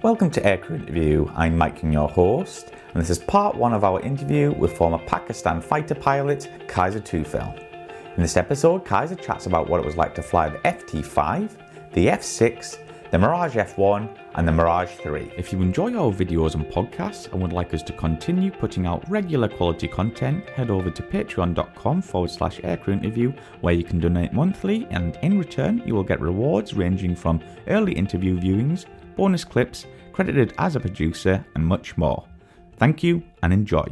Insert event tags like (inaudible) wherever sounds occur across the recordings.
Welcome to Aircrew Interview. I'm Mike King, your host, and this is part one of our interview with former Pakistan fighter pilot Kaiser Tufail. In this episode, Kaiser chats about what it was like to fly the FT 5, the F 6, the Mirage F1, and the Mirage 3. If you enjoy our videos and podcasts and would like us to continue putting out regular quality content, head over to patreon.com forward slash aircrew interview where you can donate monthly and in return you will get rewards ranging from early interview viewings, bonus clips, credited as a producer, and much more. Thank you and enjoy.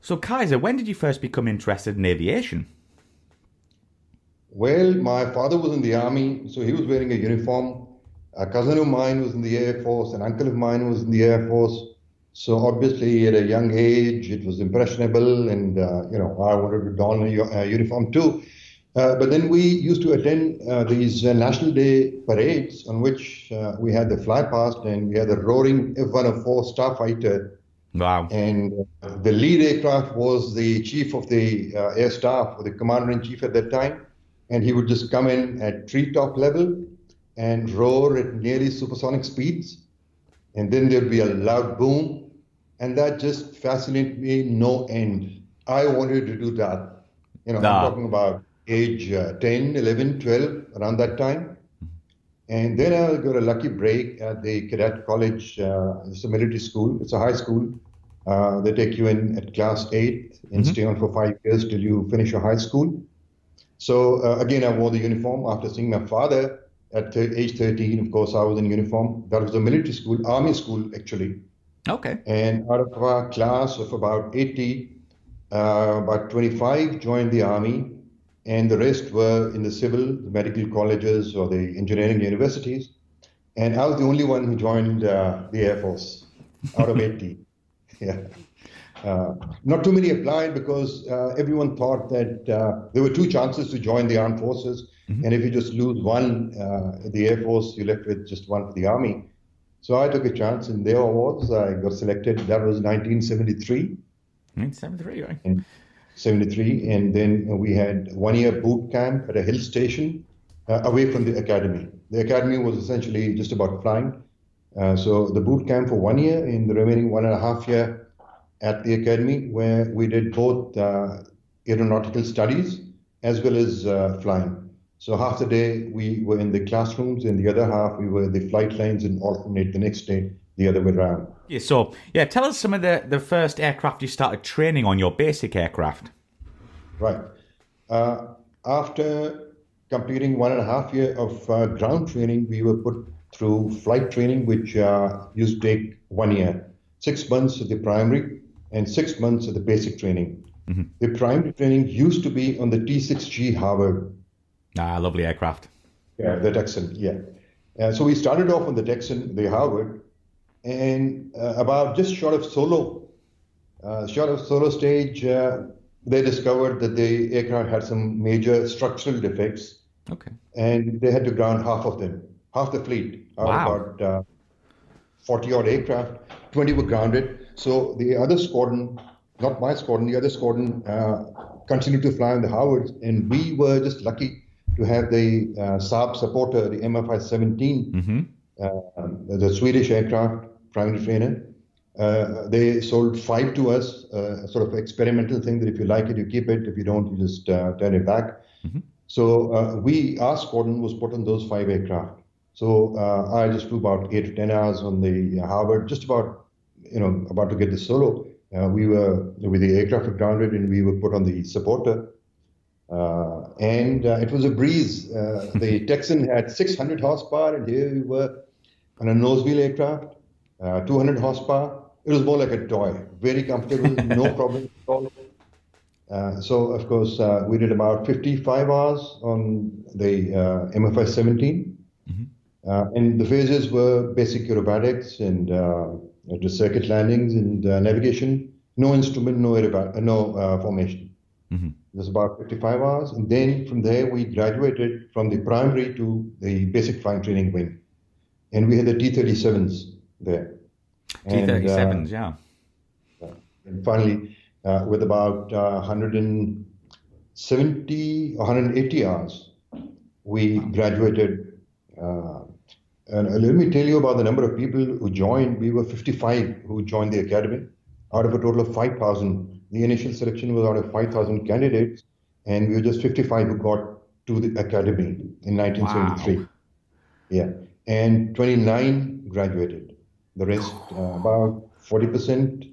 So, Kaiser, when did you first become interested in aviation? Well, my father was in the army, so he was wearing a uniform. A cousin of mine was in the Air Force, an uncle of mine was in the Air Force. So obviously, at a young age, it was impressionable, and uh, you know, I wanted to don a, a uniform too. Uh, but then we used to attend uh, these uh, National Day parades on which uh, we had the fly past and we had the roaring F-104 Starfighter. Wow. And uh, the lead aircraft was the chief of the uh, air staff, or the commander in chief at that time and he would just come in at treetop level and roar at nearly supersonic speeds. And then there'd be a loud boom, and that just fascinated me no end. I wanted to do that. You know, nah. I'm talking about age uh, 10, 11, 12, around that time. And then I got a lucky break at the cadet college. Uh, it's a military school, it's a high school. Uh, they take you in at class 8 and mm-hmm. stay on for five years till you finish your high school. So uh, again, I wore the uniform after seeing my father at th- age 13. Of course, I was in uniform. That was a military school, army school actually. Okay. And out of our class of about 80, uh, about 25 joined the army, and the rest were in the civil, the medical colleges, or the engineering universities. And I was the only one who joined uh, the Air Force out of (laughs) 80. Yeah. Uh, not too many applied because uh, everyone thought that uh, there were two chances to join the armed forces, mm-hmm. and if you just lose one, uh, the Air Force, you're left with just one for the Army. So I took a chance, and there I was. I got selected. That was 1973. 1973, right? And 73, and then we had one year boot camp at a hill station uh, away from the academy. The academy was essentially just about flying. Uh, so the boot camp for one year, in the remaining one and a half year at the academy where we did both uh, aeronautical studies as well as uh, flying. So half the day we were in the classrooms, and the other half we were in the flight lines and alternate the next day the other way around. Yeah. So yeah, tell us some of the the first aircraft you started training on your basic aircraft. Right. Uh, after completing one and a half year of uh, ground training, we were put through flight training, which uh, used to take one year, six months of the primary, and six months of the basic training. Mm-hmm. The primary training used to be on the T6G Harvard. Ah, lovely aircraft. Yeah, the Texan, yeah. Uh, so we started off on the Texan, the Harvard, and uh, about just short of solo, uh, short of solo stage, uh, they discovered that the aircraft had some major structural defects. Okay. And they had to ground half of them, half the fleet, wow. about uh, 40 odd aircraft. 20 were grounded. So the other squadron, not my squadron, the other squadron uh, continued to fly on the Harvards, and we were just lucky to have the uh, Saab supporter, the MFI 17, mm-hmm. uh, the Swedish aircraft primary trainer. Uh, they sold five to us, uh, a sort of experimental thing that if you like it, you keep it. If you don't, you just uh, turn it back. Mm-hmm. So uh, we, our squadron was put on those five aircraft. So uh, I just flew about eight to ten hours on the Harvard, just about you know, about to get the solo, uh, we were with the aircraft grounded and we were put on the supporter. Uh, and uh, it was a breeze. Uh, the (laughs) Texan had 600 horsepower, and here we were on a nosewheel aircraft, uh, 200 horsepower. It was more like a toy, very comfortable, (laughs) no problem at all. Uh, so, of course, we did about 55 hours on the MFI 17. Mm-hmm. and the phases were basic aerobatics and to circuit landings and uh, navigation. No instrument, no, uh, no uh, formation. Mm-hmm. It was about 55 hours. And then from there, we graduated from the primary to the basic flying training wing. And we had the T 37s there. T 37s, yeah. And finally, uh, with about uh, 170, 180 hours, we graduated. Uh, and let me tell you about the number of people who joined. We were 55 who joined the academy out of a total of 5,000. The initial selection was out of 5,000 candidates, and we were just 55 who got to the academy in 1973. Wow. Yeah, and 29 graduated. The rest, uh, about 40%,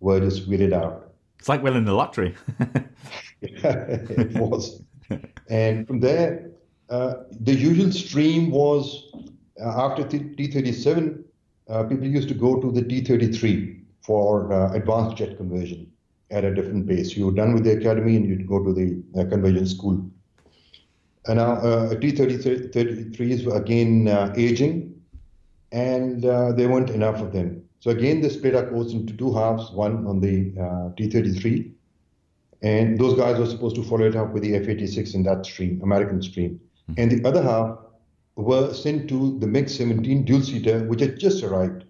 were just weeded out. It's like winning the lottery. (laughs) it was. and from there, uh, the usual stream was uh, after T37, uh, people used to go to the T33 for uh, advanced jet conversion at a different pace. You were done with the academy and you'd go to the uh, conversion school. And now uh, T33s were again uh, aging, and there weren't enough of them. So again, they split our course into two halves, one on the T33, and those guys were supposed to follow it up with the F-86 in that stream, American stream. Mm-hmm. And the other half were sent to the MiG-17 dual-seater, which had just arrived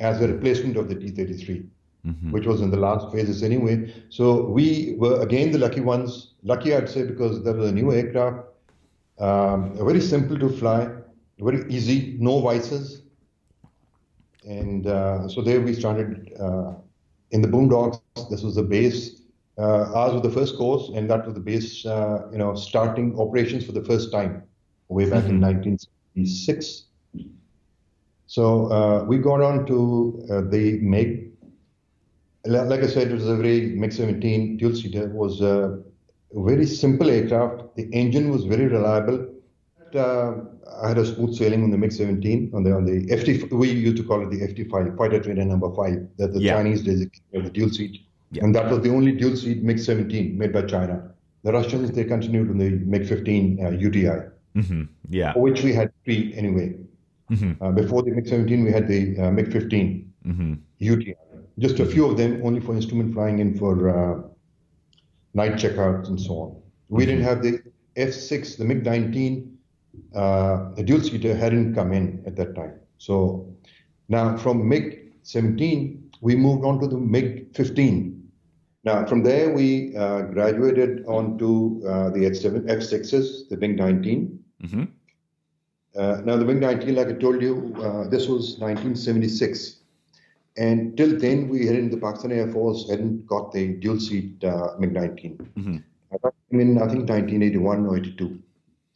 as a replacement of the T-33, mm-hmm. which was in the last phases anyway. So we were again the lucky ones. Lucky, I'd say, because that was a new aircraft, um, very simple to fly, very easy, no vices. And uh, so there we started uh, in the boondocks. This was the base. Uh, ours was the first course, and that was the base, uh, you know, starting operations for the first time way back mm-hmm. in 1976. So uh, we got on to uh, the MiG. Like I said, it was a very MiG-17 dual-seater. was a very simple aircraft. The engine was very reliable. Uh, I had a smooth sailing on the MiG-17 on the on the FT. We used to call it the FT5, fighter trainer number five, that the yeah. Chinese designated the dual seat, yeah. and that was the only dual seat MiG-17 made by China. The Russians they continued on the MiG-15 uh, UTI. Mm-hmm. Yeah. For which we had three anyway. Mm-hmm. Uh, before the MiG 17, we had the uh, MiG 15 mm-hmm. UTI. Just a few of them only for instrument flying in for uh, night checkouts and so on. We didn't mm-hmm. have the F 6, the MiG 19, uh, the dual seater hadn't come in at that time. So now from MiG 17, we moved on to the MiG 15. Now, from there, we uh, graduated onto uh, the F7, F6s, the MiG 19. Mm-hmm. Uh, now, the MiG 19, like I told you, uh, this was 1976. And till then, we hadn't, the Pakistan Air Force hadn't got the dual seat uh, MiG 19. Mm-hmm. I mean, I think 1981 or 82.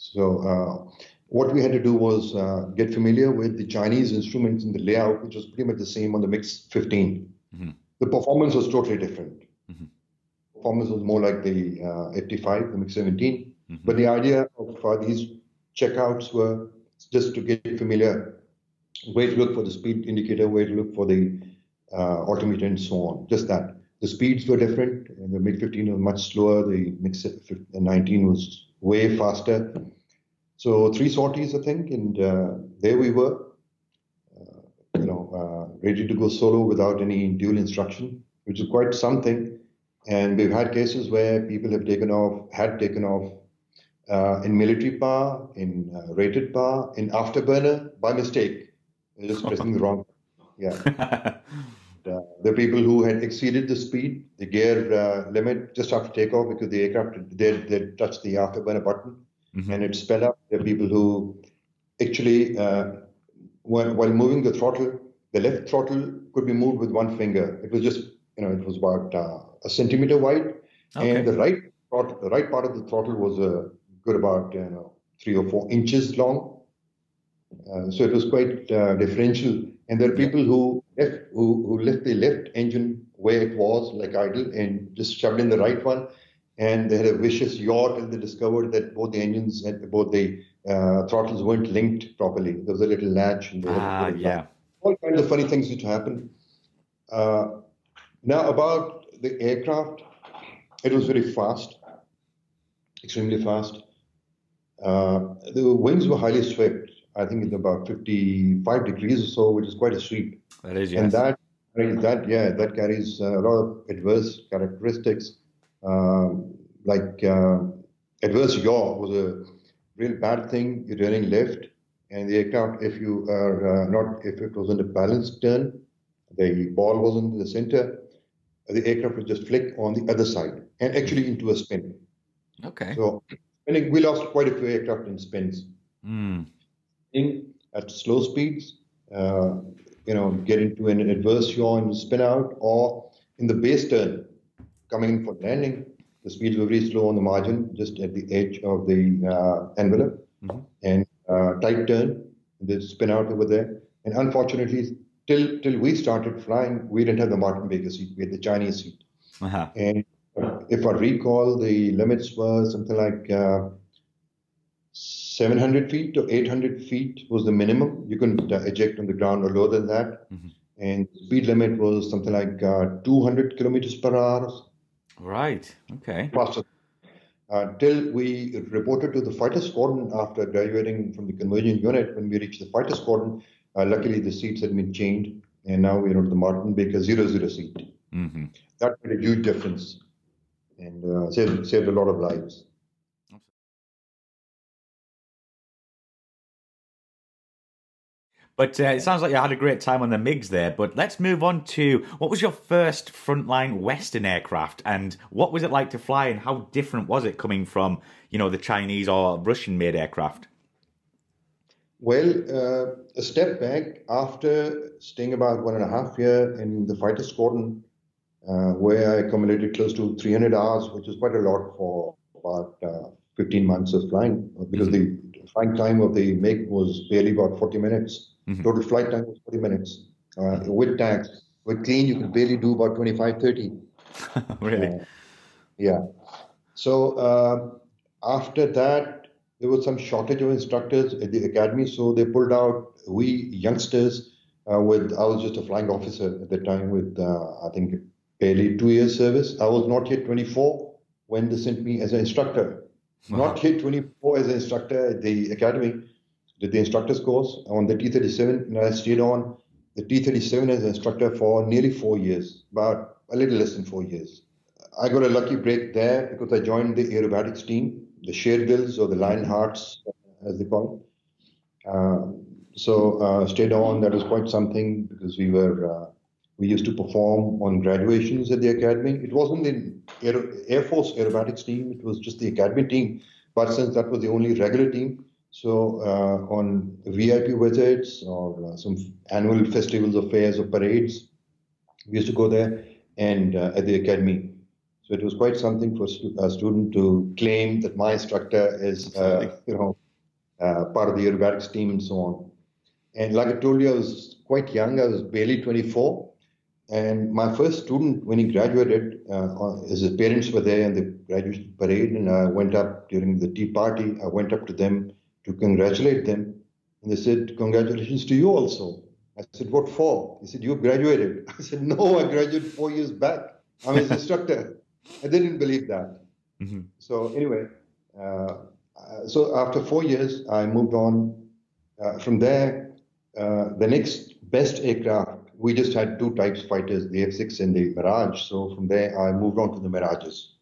So, uh, what we had to do was uh, get familiar with the Chinese instruments and the layout, which was pretty much the same on the MiG 15. Mm-hmm. The performance was totally different. Mm-hmm. Performance was more like the uh, 85, the MiG 17. Mm-hmm. But the idea of uh, these checkouts were just to get familiar, where to look for the speed indicator, where to look for the uh, altimeter, and so on. Just that. The speeds were different. The MiG 15 was much slower. The MiG 19 was way faster. So three sorties, I think, and uh, there we were, uh, you know, uh, ready to go solo without any dual instruction, which is quite something. And we've had cases where people have taken off, had taken off uh, in military power, in uh, rated power, in afterburner by mistake, just pressing the wrong. Yeah. (laughs) uh, the people who had exceeded the speed, the gear uh, limit just after takeoff because the aircraft they they touched the afterburner button mm-hmm. and it sped up. There are people who actually uh, while, while moving the throttle, the left throttle could be moved with one finger. It was just you know it was about uh, a centimeter wide, okay. and the right the right part of the throttle was a good about you know three or four inches long. Uh, so it was quite uh, differential. And there are people who left who, who left the left engine where it was, like idle, and just shoved in the right one. And they had a vicious yaw till they discovered that both the engines and both the uh, throttles weren't linked properly. There was a little latch. And ah, yeah. All kinds of funny things used to happen. Uh, now about the aircraft, it was very fast, extremely fast. Uh, the wings were highly swept. I think it's about 55 degrees or so, which is quite a sweep. That is, yes. And that, that yeah, that carries a lot of adverse characteristics. Um, like uh, adverse yaw was a real bad thing. You're turning left, and the aircraft, if you are uh, not, if it was in a balanced turn, the ball wasn't in the center, the aircraft would just flick on the other side and actually into a spin. Okay. So we lost quite a few aircraft in spins. Mm. At slow speeds, uh, you know, get into an adverse yaw and spin out, or in the base turn, coming in for landing, the speeds were very slow on the margin, just at the edge of the uh, envelope, mm-hmm. and uh, tight turn, the spin out over there. And unfortunately, till till we started flying, we didn't have the Martin Baker seat; we had the Chinese seat. Uh-huh. And if I recall, the limits were something like uh, 700 feet to 800 feet was the minimum. You couldn't uh, eject on the ground or lower than that. Mm-hmm. And speed limit was something like uh, 200 kilometers per hour. Right. Okay. Faster. Until uh, we reported to the fighter squadron after graduating from the conversion unit, when we reached the fighter squadron, uh, luckily the seats had been changed, and now we're on the Martin Baker 00 seat. Mm-hmm. That made a huge difference and uh, saved, saved a lot of lives. But uh, it sounds like you had a great time on the MiGs there. But let's move on to what was your first frontline Western aircraft, and what was it like to fly, and how different was it coming from, you know, the Chinese or Russian-made aircraft? Well, uh, a step back after staying about one and a half year in the fighter squadron, uh, where I accumulated close to 300 hours, which is quite a lot for about uh, 15 months of flying, because mm-hmm. the flying time of the MiG was barely about 40 minutes. Mm-hmm. Total flight time was 40 minutes. Uh, with tax, with clean, you can barely do about 25, 30. (laughs) really? Uh, yeah. So uh, after that, there was some shortage of instructors at the academy, so they pulled out we youngsters. Uh, with I was just a flying officer at the time with uh, I think barely two years service. I was not yet 24 when they sent me as an instructor. Wow. Not yet 24 as an instructor at the academy did the instructor's course on the T37, and I stayed on the T37 as an instructor for nearly four years, about a little less than four years. I got a lucky break there because I joined the aerobatics team, the Sherdils or the Lionhearts, as they call it. Uh, so uh, stayed on. That was quite something because we were uh, we used to perform on graduations at the academy. It wasn't the Air Force aerobatics team; it was just the academy team. But since that was the only regular team, so uh, on VIP visits or uh, some annual festivals or fairs or parades, we used to go there and uh, at the academy. So it was quite something for a student to claim that my instructor is, uh, you know, uh, part of the aerobatics team and so on. And like I told you, I was quite young. I was barely 24. And my first student, when he graduated, uh, his parents were there in the graduation parade, and I went up during the tea party. I went up to them to congratulate them. And they said, Congratulations to you also. I said, What for? He said, You graduated. (laughs) I said, No, I graduated four years back. I'm instructor. And they didn't believe that. Mm-hmm. So, anyway, uh, so after four years, I moved on. Uh, from there, uh, the next best aircraft, we just had two types fighters, the F 6 and the Mirage. So, from there, I moved on to the Mirages.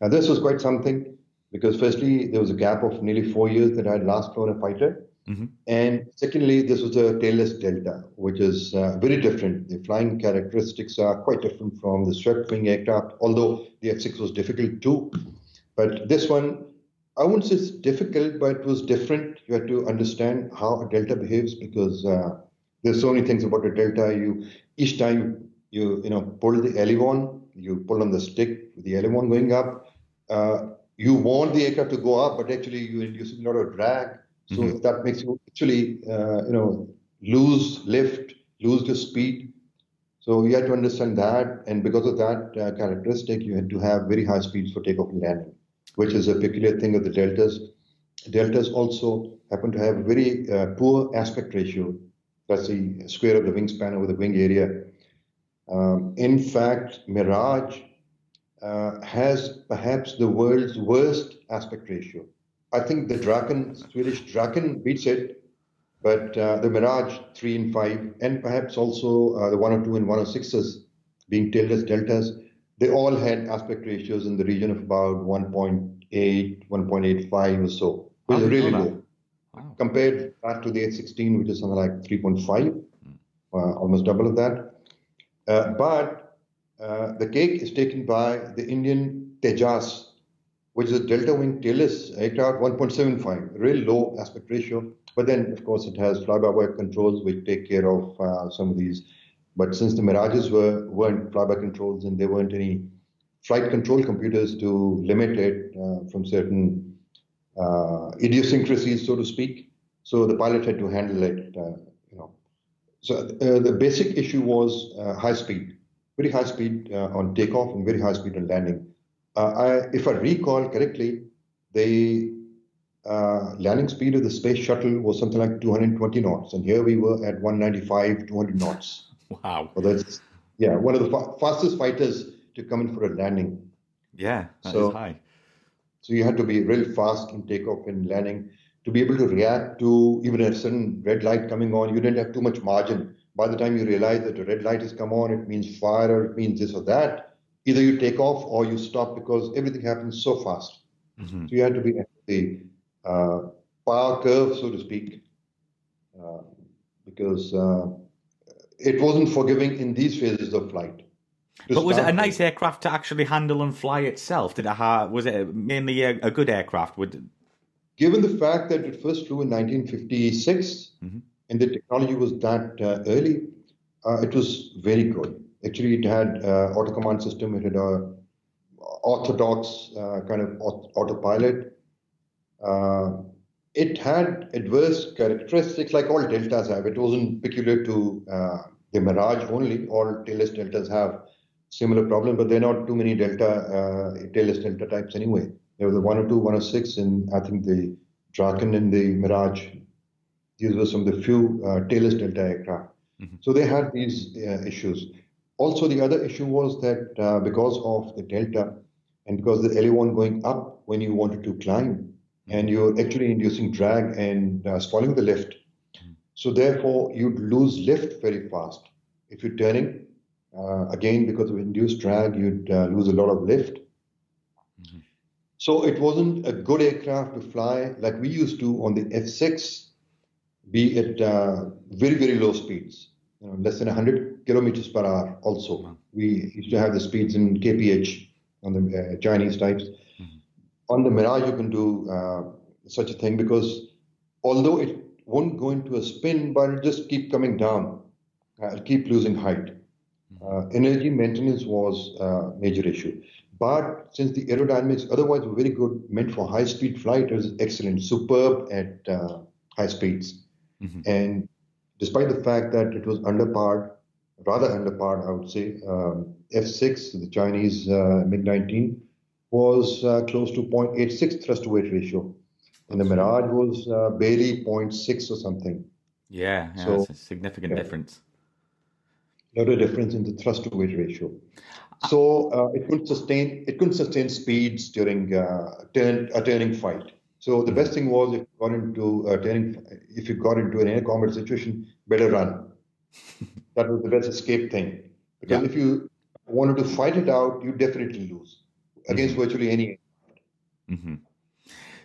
Now, this was quite something because firstly there was a gap of nearly four years that I had last flown a fighter, mm-hmm. and secondly this was a tailless Delta, which is uh, very different. The flying characteristics are quite different from the swept wing aircraft, although the F6 was difficult too. But this one, I wouldn't say it's difficult, but it was different. You had to understand how a Delta behaves because uh, there's so many things about a Delta. You each time you you know pull the aileron, you pull on the stick with the aileron going up. Uh, you want the aircraft to go up, but actually you're inducing a lot of drag. So mm-hmm. that makes you actually, uh, you know, lose lift, lose the speed. So you had to understand that, and because of that uh, characteristic, you had to have very high speeds for takeoff and landing, which is a peculiar thing of the deltas. Deltas also happen to have very uh, poor aspect ratio. That's the square of the wingspan over the wing area. Um, in fact, Mirage uh, has perhaps the world's worst aspect ratio. I think the Draken, Swedish Draken beats it, but uh, the Mirage 3 and 5, and perhaps also uh, the 102 and 106s being tailless deltas, they all had aspect ratios in the region of about 1.8, 1.85 or so, which is really low. Wow. Compared that to the F16, which is something like 3.5, mm. almost double of that. Uh, but uh, the cake is taken by the Indian Tejas, which is a delta wing tailless aircraft, 1.75, really low aspect ratio. But then, of course, it has fly-by-wire controls which take care of uh, some of these. But since the Mirages were, weren't fly-by controls and there weren't any flight control computers to limit it uh, from certain uh, idiosyncrasies, so to speak, so the pilot had to handle it. Uh, you know, so the basic issue was high speed, very high speed on takeoff and very high speed on landing. I, if I recall correctly, the uh, landing speed of the space shuttle was something like 220 knots, and here we were at 195, 200 knots. (laughs) Wow. So that's yeah, one of the fa- fastest fighters to come in for a landing. Yeah, that so, high. So you had to be real fast in takeoff and landing to be able to react to even a sudden red light coming on. You didn't have too much margin. By the time you realize that a red light has come on, it means fire or it means this or that. Either you take off or you stop because everything happens so fast. Mm-hmm. So you had to be at the uh, power curve, so to speak, uh, because uh, it wasn't forgiving in these phases of flight. But was it a nice aircraft to actually handle and fly itself? Did it have, was it mainly a, a good aircraft? Would given the fact that it first flew in 1956 mm-hmm. And the technology was that uh, early, uh, it was very good. Actually, it had uh, auto command system. It had a orthodox kind of autopilot. It had adverse characteristics like all deltas have. It wasn't peculiar to the Mirage only. All tailless deltas have similar problem, but there are not too many delta uh, tailless delta types anyway. There was the 102, 106, and I think the Draken and the Mirage. These were some of the few uh, tailless delta aircraft. Mm-hmm. So they had these uh, issues. Also, the other issue was that uh, because of the delta and because the elevon going up when you wanted to climb, and you're actually inducing drag and uh, spoiling the lift. Mm-hmm. So therefore, you'd lose lift very fast. If you're turning, uh, again, because of induced drag, you'd uh, lose a lot of lift. Mm-hmm. So it wasn't a good aircraft to fly like we used to on the F6, be at uh, very, very low speeds, you know, less than 100 kilometers per hour also. We used to have the speeds in kph on the uh, Chinese types. Mm-hmm. On the Mirage, you can do uh, such a thing because although it won't go into a spin, but it'll just keep coming down. Uh, it'll keep losing height. Uh, energy maintenance was a major issue. But since the aerodynamics otherwise were very good, meant for high speed flight, it was excellent, superb at uh, high speeds. Mm-hmm. And despite the fact that it was underpowered, rather underpowered, I would say, um, F6, the Chinese uh, MiG 19, was uh, close to 0.86 thrust to weight ratio. And the Mirage was uh, barely 0.6 or something. Yeah, yeah so, a significant yeah. difference lot of difference in the thrust to weight ratio. So uh, it couldn't sustain it couldn't sustain speeds during uh, turn, a turning fight. So the best thing was if you got into a turning if you got into an air combat situation, better run. (laughs) that was the best escape thing. Because yeah. if you wanted to fight it out, you definitely lose against mm-hmm. virtually any. Mm-hmm.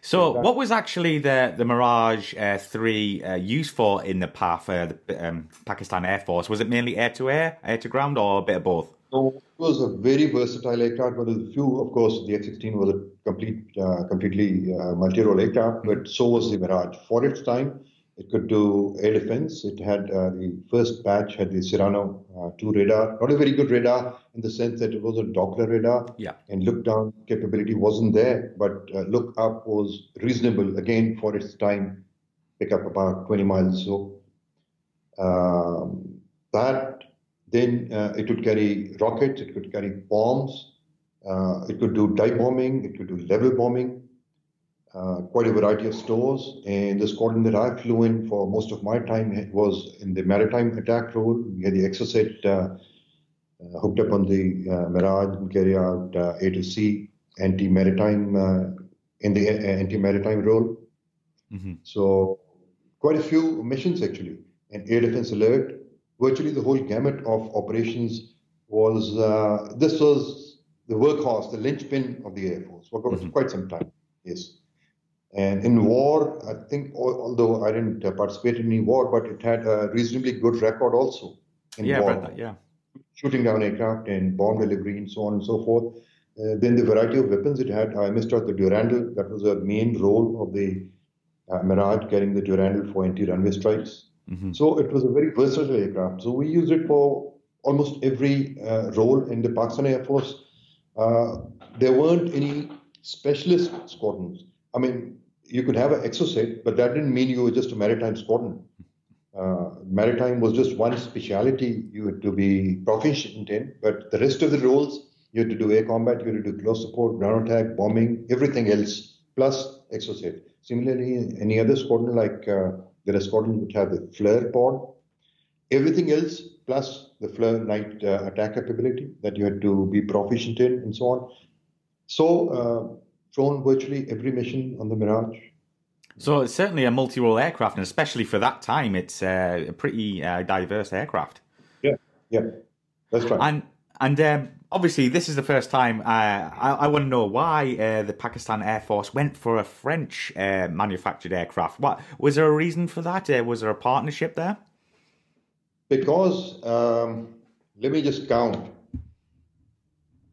So, what was actually the the Mirage uh, three uh, used for in the PAF, uh, the um, Pakistan Air Force? Was it mainly air to air, air to ground, or a bit of both? So it was a very versatile aircraft. But the few, of course, the F-16 was a complete, uh, completely uh, multi-role aircraft, but so was the Mirage. For its time, it could do air defense. It had uh, the first batch had the Cyrano uh, 2 radar, not a very good radar in the sense that it was a Doppler radar. Yeah. And look down capability wasn't there, but uh, look up was reasonable again for its time, pick up about 20 miles or so. Um, that then uh, it would carry rockets, it could carry bombs, uh, it could do dive bombing, it could do level bombing uh, quite a variety of stores. And the squadron that I flew in for most of my time was in the maritime attack role. We had the Exocet uh, uh, hooked up on the uh, Mirage and carry out uh, A to C anti-maritime uh, in the anti-maritime role. Mm-hmm. So quite a few missions actually. And air defense alert, virtually the whole gamut of operations was this was the workhorse, the linchpin of the Air Force for mm-hmm. quite some time. Yes. And in war, I think, although I didn't participate in any war, but it had a reasonably good record also in yeah, war. That, yeah, shooting down aircraft and bomb delivery and so on and so forth. Uh, then the variety of weapons it had, I missed out the Durandal. That was a main role of the uh, Mirage, carrying the Durandal for anti-runway strikes. Mm-hmm. So it was a very versatile aircraft. So we used it for almost every uh, role in the Pakistan Air Force. Uh, there weren't any specialist squadrons. I mean, you could have an exocet, but that didn't mean you were just a maritime squadron. Uh, maritime was just one specialty you had to be proficient in, but the rest of the roles, you had to do air combat, you had to do close support, ground attack, bombing, everything else, plus exocet. Similarly, any other squadron, like uh, there are squadrons which have the flare pod, everything else, plus the flare night uh, attack capability that you had to be proficient in, and so on. So, uh, flown virtually every mission on the Mirage. So it's certainly a multi-role aircraft, and especially for that time, it's uh, a pretty uh, diverse aircraft. Yeah, yeah, that's right. And and um, obviously, this is the first time. Uh, I, I want to know why uh, the Pakistan Air Force went for a French uh, manufactured aircraft. What was there a reason for that? Uh, was there a partnership there? Because um, let me just count.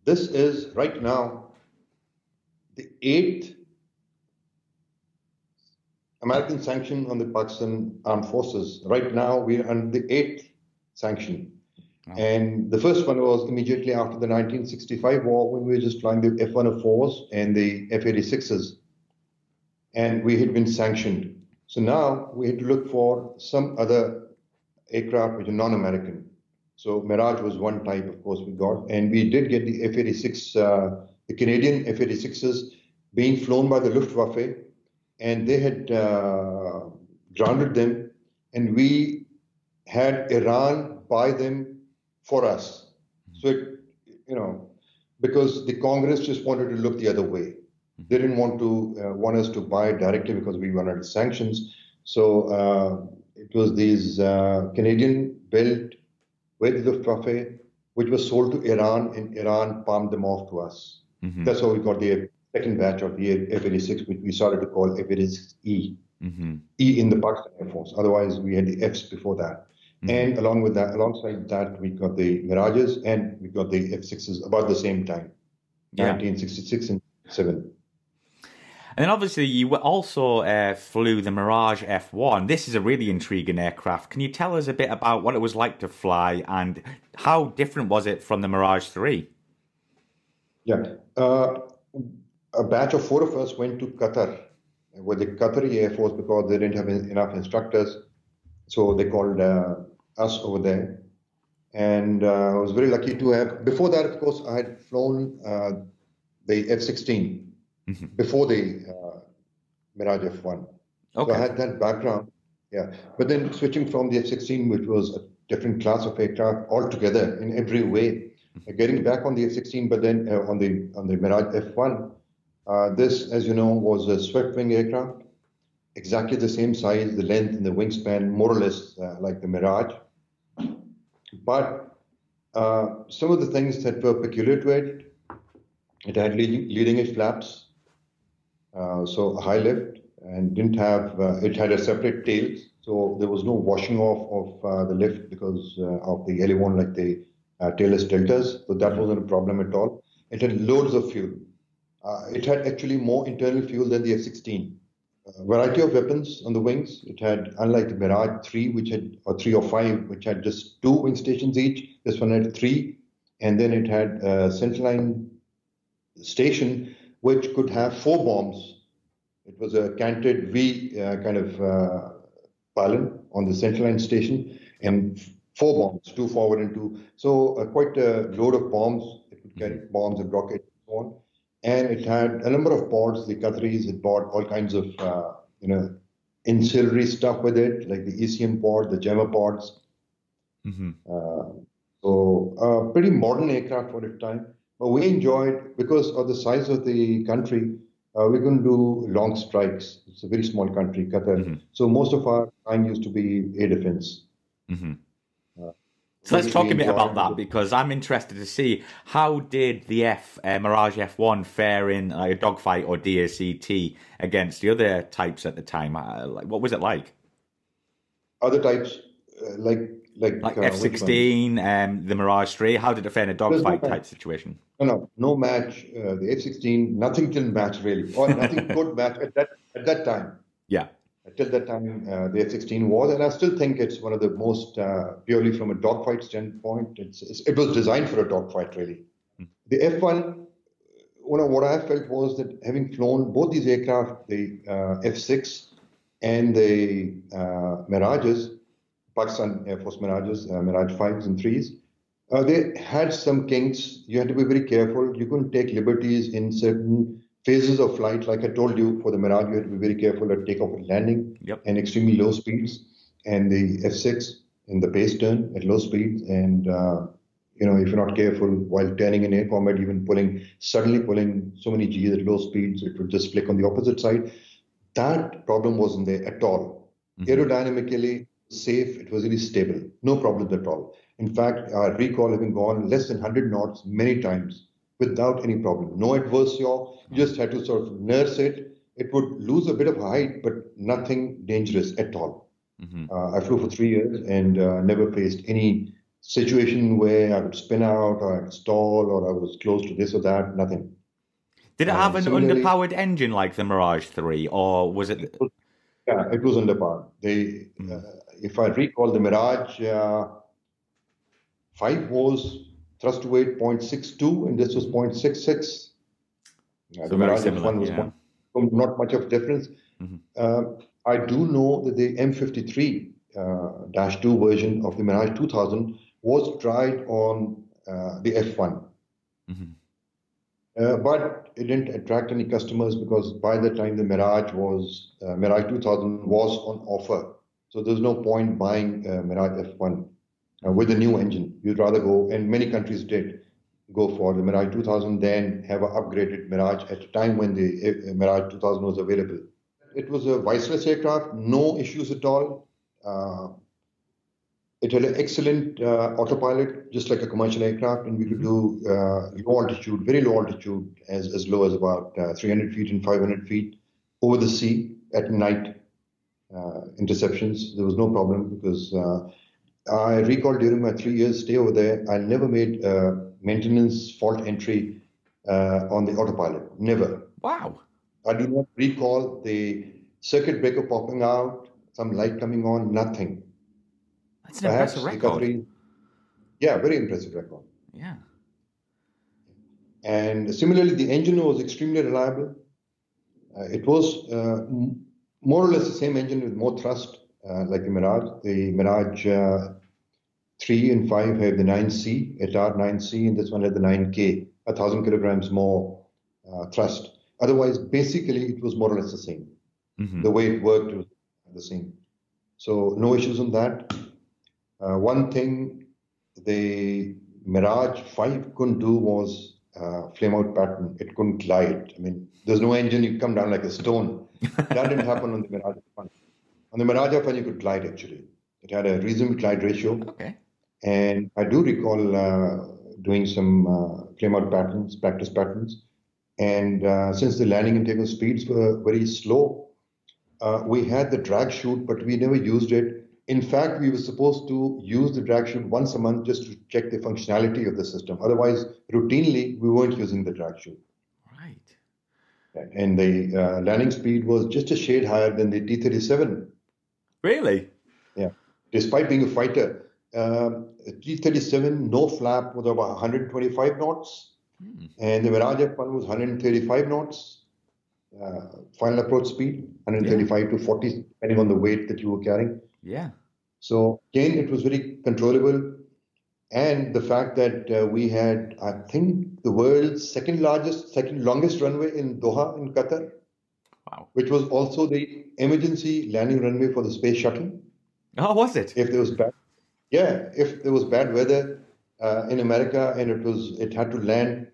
This is right now the eighth American sanction on the Pakistan armed forces. Right now, we're under the eighth sanction. Oh. And the first one was immediately after the 1965 war when we were just flying the F 104s and the F 86s. And we had been sanctioned. So now we had to look for some other aircraft which are non American. So Mirage was one type, of course, we got. And we did get the F 86, uh, the Canadian F 86s being flown by the Luftwaffe and they had uh, grounded them, and we had Iran buy them for us. So, it, you know, because the Congress just wanted to look the other way. They didn't want to uh, want us to buy directly because we were under sanctions. So uh, it was these uh, Canadian built with Luftwaffe, which was sold to Iran, and Iran palmed them off to us. Mm-hmm. That's how we got the second batch of the F-86, which we started to call F-86E. Mm-hmm. E in the Pakistan Air Force. Otherwise, we had the Fs before that. Mm-hmm. And along with that, alongside that, we got the Mirages and we got the F6s about the same time, yeah. 1966 and 7. And then obviously you also uh, flew the Mirage F1. This is a really intriguing aircraft. Can you tell us a bit about what it was like to fly and how different was it from the Mirage 3? Yeah. Uh, a batch of four of us went to Qatar with the Qatari Air Force because they didn't have enough instructors. So they called uh, us over there. And uh, I was very lucky to have, before that, of course, I had flown uh, the F 16 mm-hmm. before the uh, Mirage F1. Okay. So I had that background. Yeah. But then switching from the F 16, which was a different class of aircraft altogether in every way. Getting back on the F 16, but then uh, on the on the Mirage F1, uh, this, as you know, was a swept wing aircraft, exactly the same size, the length and the wingspan, more or less uh, like the Mirage. But uh, some of the things that were peculiar to it, it had leading, leading edge flaps, uh, so high lift, and didn't have, uh, it had a separate tail, so there was no washing off of the lift because of the elevon like the tailless deltas, so that wasn't a problem at all. It had loads of fuel. Uh, it had actually more internal fuel than the F-16. Uh, variety of weapons on the wings. It had, unlike the Mirage 3, which had, or 3 or 5, which had just two wing stations each, this one had three. And then it had a centerline station, which could have four bombs. It was a canted V uh, kind of uh, pylon on the centerline station, and four bombs, two forward and two. So uh, quite a load of bombs. It could carry bombs and rockets and so on and it had a number of pods. The Qataris had bought all kinds of uh, you know ancillary stuff with it, like the ECM pod, the Jammer pods. Mm-hmm. Uh, so a pretty modern aircraft for its time. But we enjoyed because of the size of the country. Uh, we couldn't do long strikes. It's a very small country, Qatar. Mm-hmm. So most of our time used to be air defense. Mm-hmm. So let's talk a bit about that because I'm interested to see how did the F uh, Mirage F1 fare in uh, a dogfight or DACT against the other types at the time? Uh, like, what was it like? Other types, uh, like Like, Like uh, F sixteen, um, the Mirage three. How did it fare in a dogfight no type situation? No, no, no match. Uh, the F-16, nothing can match really, or nothing (laughs) could match at that at that time. Yeah. Until that time, uh, the F-16 was, and I still think it's one of the most uh, purely from a dogfight standpoint. It's, it's, it was designed for a dogfight, really. Hmm. The F-1, you know, what I felt was that having flown both these aircraft, the uh, F-6 and the uh, Mirages, Pakistan Air Force Mirages, uh, Mirage 5s and 3s, uh, they had some kinks. You had to be very careful. You couldn't take liberties in certain phases of flight. Like I told you, for the Mirage, you had to be very careful at takeoff and landing Yep. and extremely low speeds. And the F6 in the base turn at low speeds. And, uh, you know, if you're not careful while turning in air combat, even pulling, suddenly pulling so many G's at low speeds, it would just flick on the opposite side. That problem wasn't there at all. Mhm. Aerodynamically safe, it was really stable, no problems at all. In fact, I recall having gone less than 100 knots many times without any problem. No adverse yaw, you just had to sort of nurse it. It would lose a bit of height, but nothing dangerous at all. Mhm. Uh, I flew for three years and uh, never faced any situation where I would spin out or I would stall or I was close to this or that, nothing. Did it Uh, have an underpowered engine like the Mirage three, or was it? Yeah, it was under par. They, Mm. uh, if I recall, the Mirage uh, 5 was thrust to weight 0.62 and this was 0.66. Yeah, So the very Mirage similar, F1 was yeah. one- not much of difference. Mhm. Uh, I do know that the M53 uh, 2 version of the Mirage 2000 was tried on uh, the F1. Mhm. Uh, but it didn't attract any customers because by the time the Mirage was uh, Mirage 2000 was on offer, so there's no point buying uh, Mirage F1 uh, with a new engine. You'd rather go, and many countries did go for the Mirage 2000, then have an upgraded Mirage at a time when the uh, Mirage 2000 was available. It was a viceless aircraft, no issues at all. Uh, it had an excellent uh, autopilot, just like a commercial aircraft, and we could do uh, low altitude, very low altitude, as, as low as about uh, 300 feet and 500 feet over the sea at night uh, interceptions. There was no problem because uh, I recall during my three years stay over there, I never made uh, maintenance fault entry uh, on the autopilot. Never. Wow. I do not recall the circuit breaker popping out, some light coming on, nothing. That's an Perhaps impressive record. Qatari- yeah, very impressive record. Yeah. And similarly, the engine was extremely reliable. Uh, it was uh, m- more or less the same engine with more thrust, uh, like the Mirage. The Mirage uh, 3 and 5 have the 9C, Atar 9C, and this one had the 9K, 1,000 kilograms more uh, thrust. Otherwise, basically, it was more or less the same. Mhm. The way it worked was the same. So, no issues on that. Uh, one thing the Mirage 5 couldn't do was uh, flame out pattern. It couldn't glide. I mean, there's no engine, you come down like a stone. That didn't happen on the Mirage 1. On the Mirage 1, you could glide actually. It had a reasonable glide ratio. Okay. And I do recall uh, doing some uh, flame out patterns, practice patterns. And uh, since the landing and takeoff speeds were very slow, uh, we had the drag chute, but we never used it. In fact, we were supposed to use the drag chute once a month just to check the functionality of the system. Otherwise, routinely, we weren't using the drag chute. Right. And the uh, landing speed was just a shade higher than the T 37 Really? Yeah, despite being a fighter, um, T-37 no flap was about 125 knots, Hmm. and the Mirage F1 was 135 knots. Uh, final approach speed 135 to 40, depending on the weight that you were carrying. Yeah. So again, it was very controllable, and the fact that uh, we had, I think, the world's second largest, second longest runway in Doha in Qatar, Wow. which was also the emergency landing runway for the space shuttle. Oh, was it? if there was bad yeah if there was bad weather uh, in america and it was it had to land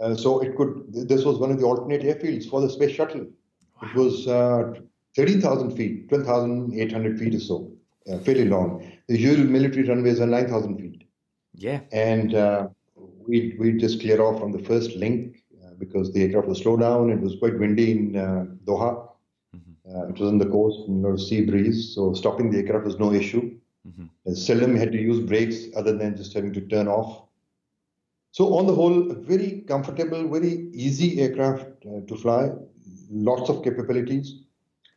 uh, so it could this was one of the alternate airfields for the space shuttle it was uh, 13000 feet 12800 feet or so uh, fairly long the usual military runways are 9000 feet Yeah. and uh, we we just clear off from the first link because the aircraft was slow down it was quite windy in uh, doha Mhm. uh, it was on the coast, you know, sea breeze, so stopping the aircraft was no issue. Mm-hmm. Seldom had to use brakes other than just having to turn off. So on the whole, a very comfortable, very easy aircraft uh, to fly. Lots of capabilities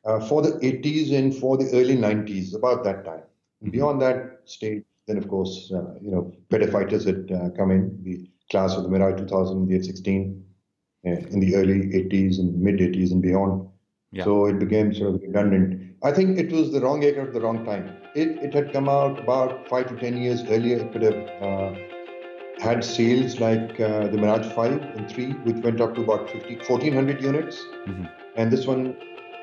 uh, for the 80s and for the early 90s, about that time. Mm-hmm. Beyond that stage, then of course, uh, you know, better fighters had uh, come in. The class of the Mirage 2000, the F-16, uh, in the early 80s and mid 80s and beyond. Yeah. So it became sort of redundant. I think it was the wrong aircraft at the wrong time. It, it had come out about five to ten years earlier. It could have uh, had sales like uh, the Mirage 5 and 3, which went up to about 50, 1,400 units. Mm-hmm. And this one,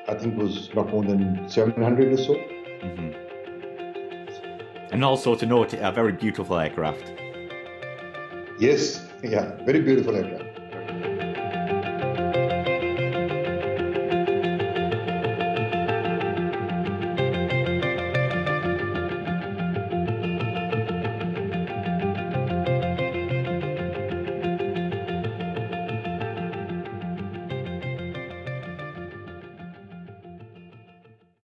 I think, was not more than 700 or so. Mm-hmm. And also to note, a very beautiful aircraft. Yes, yeah, very beautiful aircraft.